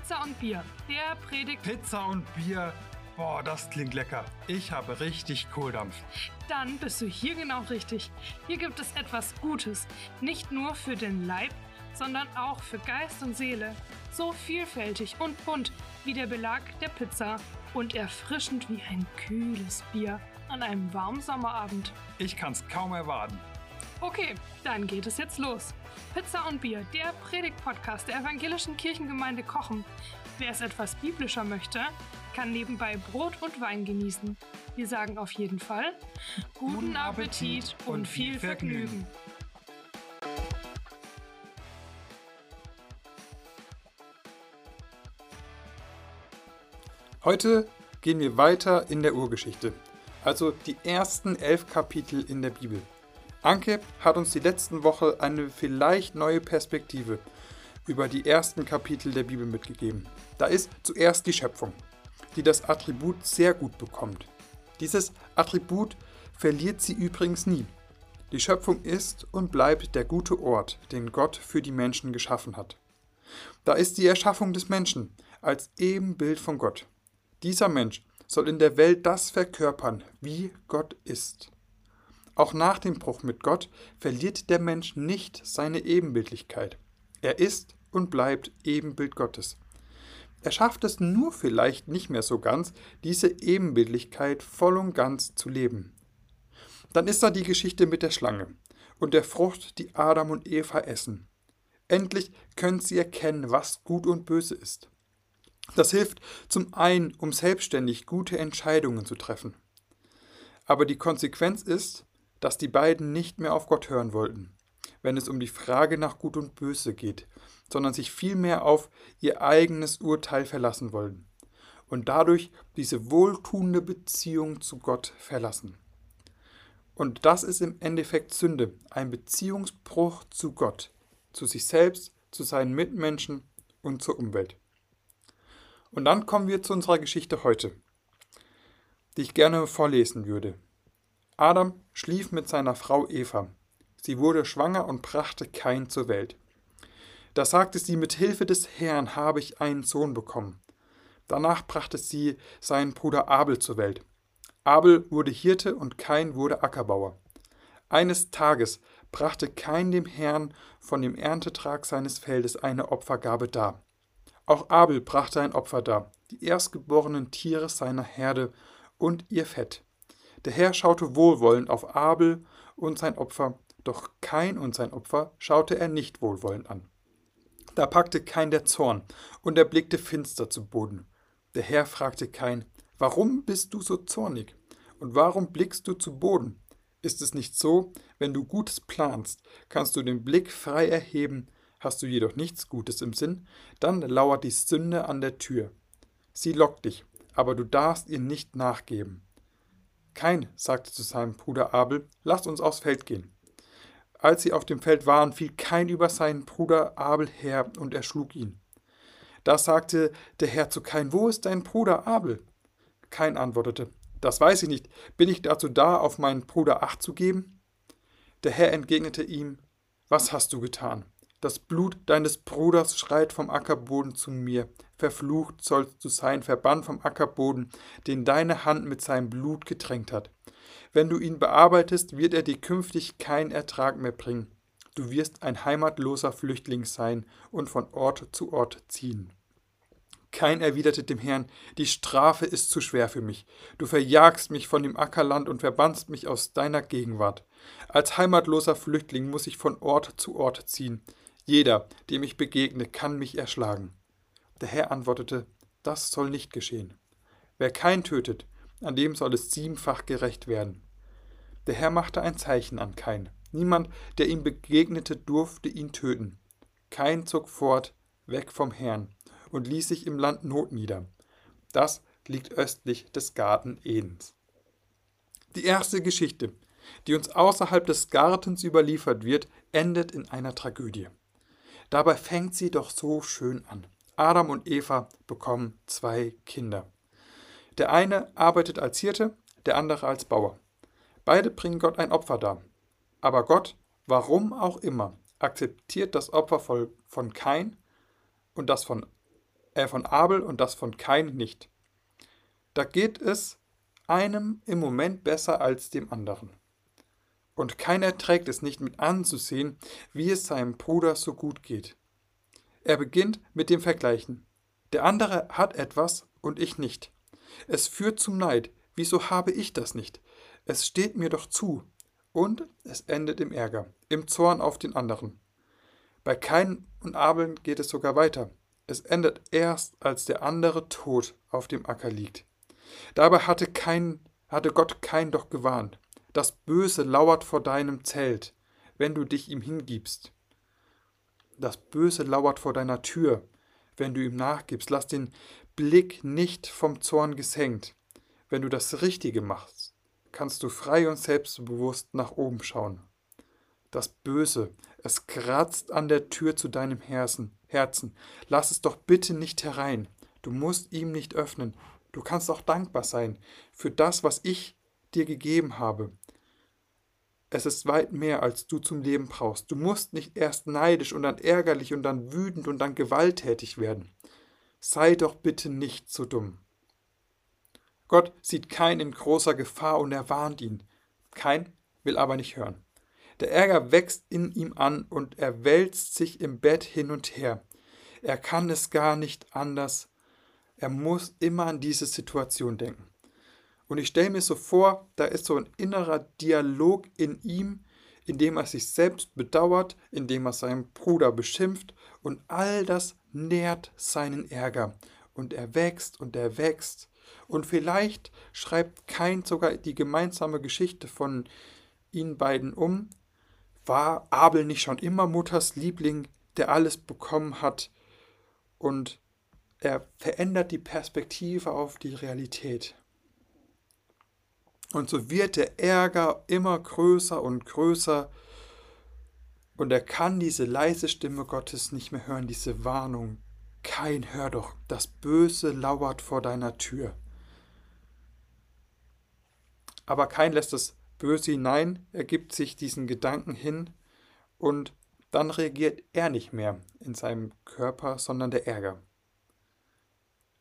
Pizza und Bier, der Predigt. Pizza und Bier. Boah, das klingt lecker. Ich habe richtig Kohldampf. Dann bist du hier genau richtig. Hier gibt es etwas Gutes. Nicht nur für den Leib, sondern auch für Geist und Seele. So vielfältig und bunt wie der Belag der Pizza und erfrischend wie ein kühles Bier an einem warmen Sommerabend. Ich kann's kaum erwarten. Okay, dann geht es jetzt los. Pizza und Bier, der Predigt-Podcast der evangelischen Kirchengemeinde Kochen. Wer es etwas biblischer möchte, kann nebenbei Brot und Wein genießen. Wir sagen auf jeden Fall guten Appetit und viel Vergnügen. Heute gehen wir weiter in der Urgeschichte, also die ersten elf Kapitel in der Bibel. Anke hat uns die letzten Woche eine vielleicht neue Perspektive über die ersten Kapitel der Bibel mitgegeben. Da ist zuerst die Schöpfung, die das Attribut sehr gut bekommt. Dieses Attribut verliert sie übrigens nie. Die Schöpfung ist und bleibt der gute Ort, den Gott für die Menschen geschaffen hat. Da ist die Erschaffung des Menschen als Ebenbild von Gott. Dieser Mensch soll in der Welt das verkörpern, wie Gott ist. Auch nach dem Bruch mit Gott verliert der Mensch nicht seine Ebenbildlichkeit. Er ist und bleibt Ebenbild Gottes. Er schafft es nur vielleicht nicht mehr so ganz, diese Ebenbildlichkeit voll und ganz zu leben. Dann ist da die Geschichte mit der Schlange und der Frucht, die Adam und Eva essen. Endlich können sie erkennen, was gut und böse ist. Das hilft zum einen, um selbstständig gute Entscheidungen zu treffen. Aber die Konsequenz ist, dass die beiden nicht mehr auf Gott hören wollten, wenn es um die Frage nach Gut und Böse geht, sondern sich vielmehr auf ihr eigenes Urteil verlassen wollten und dadurch diese wohltuende Beziehung zu Gott verlassen. Und das ist im Endeffekt Sünde, ein Beziehungsbruch zu Gott, zu sich selbst, zu seinen Mitmenschen und zur Umwelt. Und dann kommen wir zu unserer Geschichte heute, die ich gerne vorlesen würde. Adam schlief mit seiner Frau Eva. Sie wurde schwanger und brachte Kain zur Welt. Da sagte sie, mit Hilfe des Herrn habe ich einen Sohn bekommen. Danach brachte sie seinen Bruder Abel zur Welt. Abel wurde Hirte und Kain wurde Ackerbauer. Eines Tages brachte Kain dem Herrn von dem Erntetrag seines Feldes eine Opfergabe dar. Auch Abel brachte ein Opfer dar, die erstgeborenen Tiere seiner Herde und ihr Fett. Der Herr schaute wohlwollend auf Abel und sein Opfer, doch Kain und sein Opfer schaute er nicht wohlwollend an. Da packte Kain der Zorn, und er blickte finster zu Boden. Der Herr fragte Kain, Warum bist du so zornig? Und warum blickst du zu Boden? Ist es nicht so, wenn du Gutes planst, kannst du den Blick frei erheben, hast du jedoch nichts Gutes im Sinn, dann lauert die Sünde an der Tür. Sie lockt dich, aber du darfst ihr nicht nachgeben. Kein, sagte zu seinem Bruder Abel, lasst uns aufs Feld gehen. Als sie auf dem Feld waren, fiel Kein über seinen Bruder Abel her und erschlug ihn. Da sagte der Herr zu Kein, wo ist dein Bruder Abel? Kein antwortete, das weiß ich nicht, bin ich dazu da, auf meinen Bruder Acht zu geben? Der Herr entgegnete ihm, was hast du getan? Das Blut deines Bruders schreit vom Ackerboden zu mir. Verflucht sollst du sein, verbannt vom Ackerboden, den deine Hand mit seinem Blut getränkt hat. Wenn du ihn bearbeitest, wird er dir künftig keinen Ertrag mehr bringen. Du wirst ein heimatloser Flüchtling sein und von Ort zu Ort ziehen. Kein erwiderte dem Herrn, die Strafe ist zu schwer für mich. Du verjagst mich von dem Ackerland und verbannst mich aus deiner Gegenwart. Als heimatloser Flüchtling muss ich von Ort zu Ort ziehen. Jeder, dem ich begegne, kann mich erschlagen. Der Herr antwortete, das soll nicht geschehen. Wer kein tötet, an dem soll es siebenfach gerecht werden. Der Herr machte ein Zeichen an Kain. Niemand, der ihm begegnete, durfte ihn töten. Kain zog fort, weg vom Herrn, und ließ sich im Land Not nieder. Das liegt östlich des Garten Edens. Die erste Geschichte, die uns außerhalb des Gartens überliefert wird, endet in einer Tragödie. Dabei fängt sie doch so schön an. Adam und Eva bekommen zwei Kinder. Der eine arbeitet als Hirte, der andere als Bauer. Beide bringen Gott ein Opfer dar. Aber Gott, warum auch immer, akzeptiert das Opfer von Kain und das von äh, von Abel und das von Kain nicht. Da geht es einem im Moment besser als dem anderen. Und keiner trägt es nicht mit anzusehen, wie es seinem Bruder so gut geht. Er beginnt mit dem Vergleichen. Der andere hat etwas und ich nicht. Es führt zum Neid. Wieso habe ich das nicht? Es steht mir doch zu. Und es endet im Ärger, im Zorn auf den anderen. Bei Kain und Abel geht es sogar weiter. Es endet erst, als der andere tot auf dem Acker liegt. Dabei hatte, kein, hatte Gott Kain doch gewarnt. Das Böse lauert vor deinem Zelt, wenn du dich ihm hingibst. Das Böse lauert vor deiner Tür, wenn du ihm nachgibst. Lass den Blick nicht vom Zorn gesenkt. Wenn du das Richtige machst, kannst du frei und selbstbewusst nach oben schauen. Das Böse, es kratzt an der Tür zu deinem Herzen. Lass es doch bitte nicht herein. Du musst ihm nicht öffnen. Du kannst auch dankbar sein für das, was ich dir gegeben habe. Es ist weit mehr, als du zum Leben brauchst. Du musst nicht erst neidisch und dann ärgerlich und dann wütend und dann gewalttätig werden. Sei doch bitte nicht so dumm. Gott sieht keinen in großer Gefahr und er warnt ihn. Kein will aber nicht hören. Der Ärger wächst in ihm an und er wälzt sich im Bett hin und her. Er kann es gar nicht anders. Er muss immer an diese Situation denken. Und ich stelle mir so vor, da ist so ein innerer Dialog in ihm, in dem er sich selbst bedauert, in dem er seinen Bruder beschimpft und all das nährt seinen Ärger. Und er wächst und er wächst. Und vielleicht schreibt kein sogar die gemeinsame Geschichte von ihnen beiden um. War Abel nicht schon immer Mutters Liebling, der alles bekommen hat? Und er verändert die Perspektive auf die Realität. Und so wird der Ärger immer größer und größer. Und er kann diese leise Stimme Gottes nicht mehr hören, diese Warnung. Kein, hör doch, das Böse lauert vor deiner Tür. Aber kein lässt das Böse hinein, er gibt sich diesen Gedanken hin und dann reagiert er nicht mehr in seinem Körper, sondern der Ärger.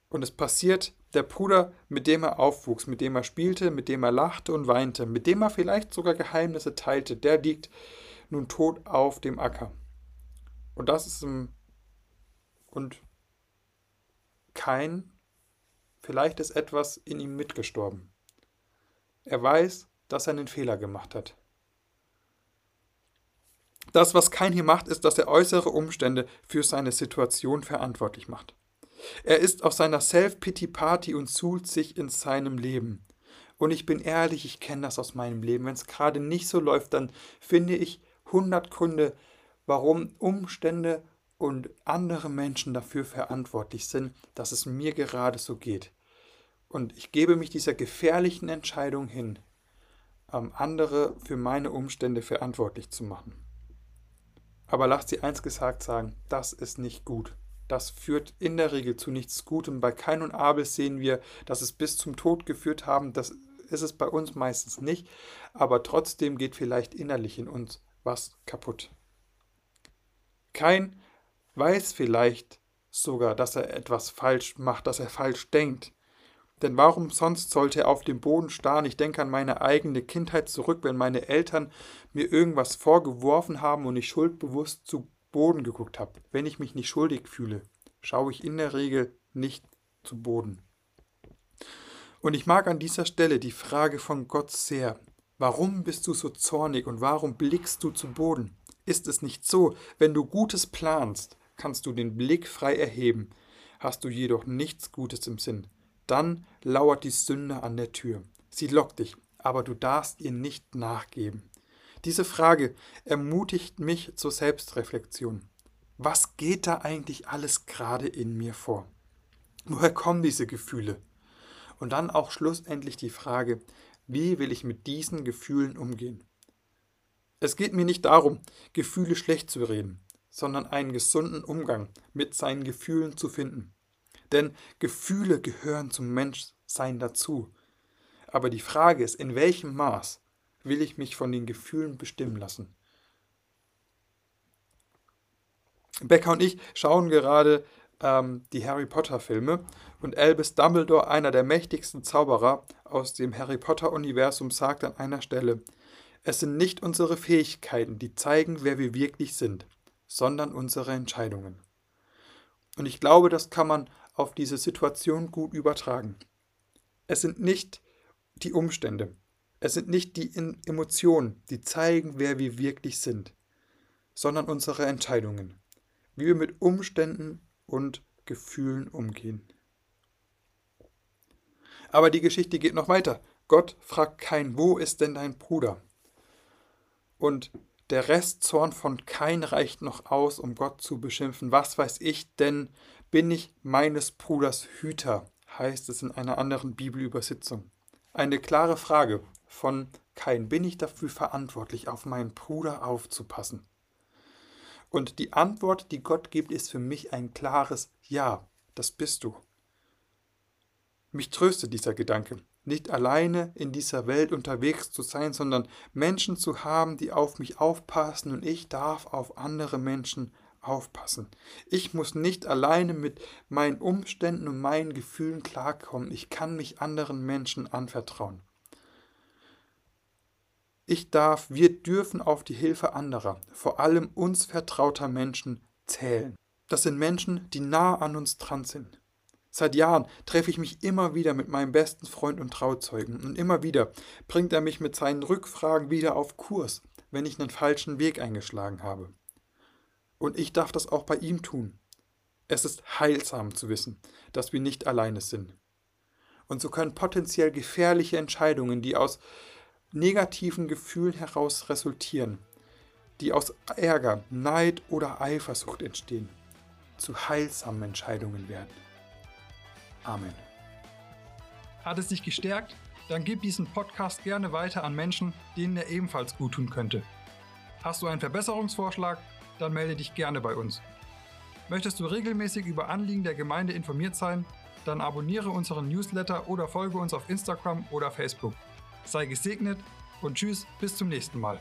Und es passiert der Bruder, mit dem er aufwuchs, mit dem er spielte, mit dem er lachte und weinte, mit dem er vielleicht sogar Geheimnisse teilte, der liegt nun tot auf dem Acker. Und das ist ein und kein, vielleicht ist etwas in ihm mitgestorben. Er weiß, dass er einen Fehler gemacht hat. Das, was kein hier macht, ist, dass er äußere Umstände für seine Situation verantwortlich macht. Er ist auf seiner Self-Pity-Party und suhlt sich in seinem Leben. Und ich bin ehrlich, ich kenne das aus meinem Leben. Wenn es gerade nicht so läuft, dann finde ich 100 Gründe, warum Umstände und andere Menschen dafür verantwortlich sind, dass es mir gerade so geht. Und ich gebe mich dieser gefährlichen Entscheidung hin, andere für meine Umstände verantwortlich zu machen. Aber lasst sie eins gesagt sagen, das ist nicht gut. Das führt in der Regel zu nichts Gutem. Bei Kain und Abel sehen wir, dass es bis zum Tod geführt haben. Das ist es bei uns meistens nicht. Aber trotzdem geht vielleicht innerlich in uns was kaputt. Kain weiß vielleicht sogar, dass er etwas falsch macht, dass er falsch denkt. Denn warum sonst sollte er auf dem Boden starren? Ich denke an meine eigene Kindheit zurück, wenn meine Eltern mir irgendwas vorgeworfen haben und ich schuldbewusst zu Boden geguckt habe. Wenn ich mich nicht schuldig fühle, schaue ich in der Regel nicht zu Boden. Und ich mag an dieser Stelle die Frage von Gott sehr. Warum bist du so zornig und warum blickst du zu Boden? Ist es nicht so, wenn du Gutes planst, kannst du den Blick frei erheben, hast du jedoch nichts Gutes im Sinn, dann lauert die Sünde an der Tür. Sie lockt dich, aber du darfst ihr nicht nachgeben. Diese Frage ermutigt mich zur Selbstreflexion. Was geht da eigentlich alles gerade in mir vor? Woher kommen diese Gefühle? Und dann auch schlussendlich die Frage, wie will ich mit diesen Gefühlen umgehen? Es geht mir nicht darum, Gefühle schlecht zu reden, sondern einen gesunden Umgang mit seinen Gefühlen zu finden. Denn Gefühle gehören zum Menschsein dazu. Aber die Frage ist, in welchem Maß will ich mich von den Gefühlen bestimmen lassen. Becker und ich schauen gerade ähm, die Harry Potter-Filme und Albus Dumbledore, einer der mächtigsten Zauberer aus dem Harry Potter-Universum, sagt an einer Stelle, es sind nicht unsere Fähigkeiten, die zeigen, wer wir wirklich sind, sondern unsere Entscheidungen. Und ich glaube, das kann man auf diese Situation gut übertragen. Es sind nicht die Umstände, es sind nicht die Emotionen, die zeigen, wer wir wirklich sind, sondern unsere Entscheidungen, wie wir mit Umständen und Gefühlen umgehen. Aber die Geschichte geht noch weiter. Gott fragt kein, wo ist denn dein Bruder? Und der Restzorn von Kain reicht noch aus, um Gott zu beschimpfen. Was weiß ich denn, bin ich meines Bruders Hüter, heißt es in einer anderen Bibelübersetzung. Eine klare Frage von Kain. Bin ich dafür verantwortlich, auf meinen Bruder aufzupassen? Und die Antwort, die Gott gibt, ist für mich ein klares Ja, das bist du. Mich tröstet dieser Gedanke nicht alleine in dieser Welt unterwegs zu sein, sondern Menschen zu haben, die auf mich aufpassen und ich darf auf andere Menschen aufpassen. Ich muss nicht alleine mit meinen Umständen und meinen Gefühlen klarkommen. Ich kann mich anderen Menschen anvertrauen. Ich darf, wir dürfen auf die Hilfe anderer, vor allem uns vertrauter Menschen, zählen. Das sind Menschen, die nah an uns dran sind. Seit Jahren treffe ich mich immer wieder mit meinem besten Freund und Trauzeugen und immer wieder bringt er mich mit seinen Rückfragen wieder auf Kurs, wenn ich einen falschen Weg eingeschlagen habe. Und ich darf das auch bei ihm tun. Es ist heilsam zu wissen, dass wir nicht alleine sind. Und so können potenziell gefährliche Entscheidungen, die aus negativen Gefühlen heraus resultieren, die aus Ärger, Neid oder Eifersucht entstehen, zu heilsamen Entscheidungen werden. Amen. Hat es dich gestärkt? Dann gib diesen Podcast gerne weiter an Menschen, denen er ebenfalls gut tun könnte. Hast du einen Verbesserungsvorschlag? Dann melde dich gerne bei uns. Möchtest du regelmäßig über Anliegen der Gemeinde informiert sein? Dann abonniere unseren Newsletter oder folge uns auf Instagram oder Facebook. Sei gesegnet und tschüss, bis zum nächsten Mal.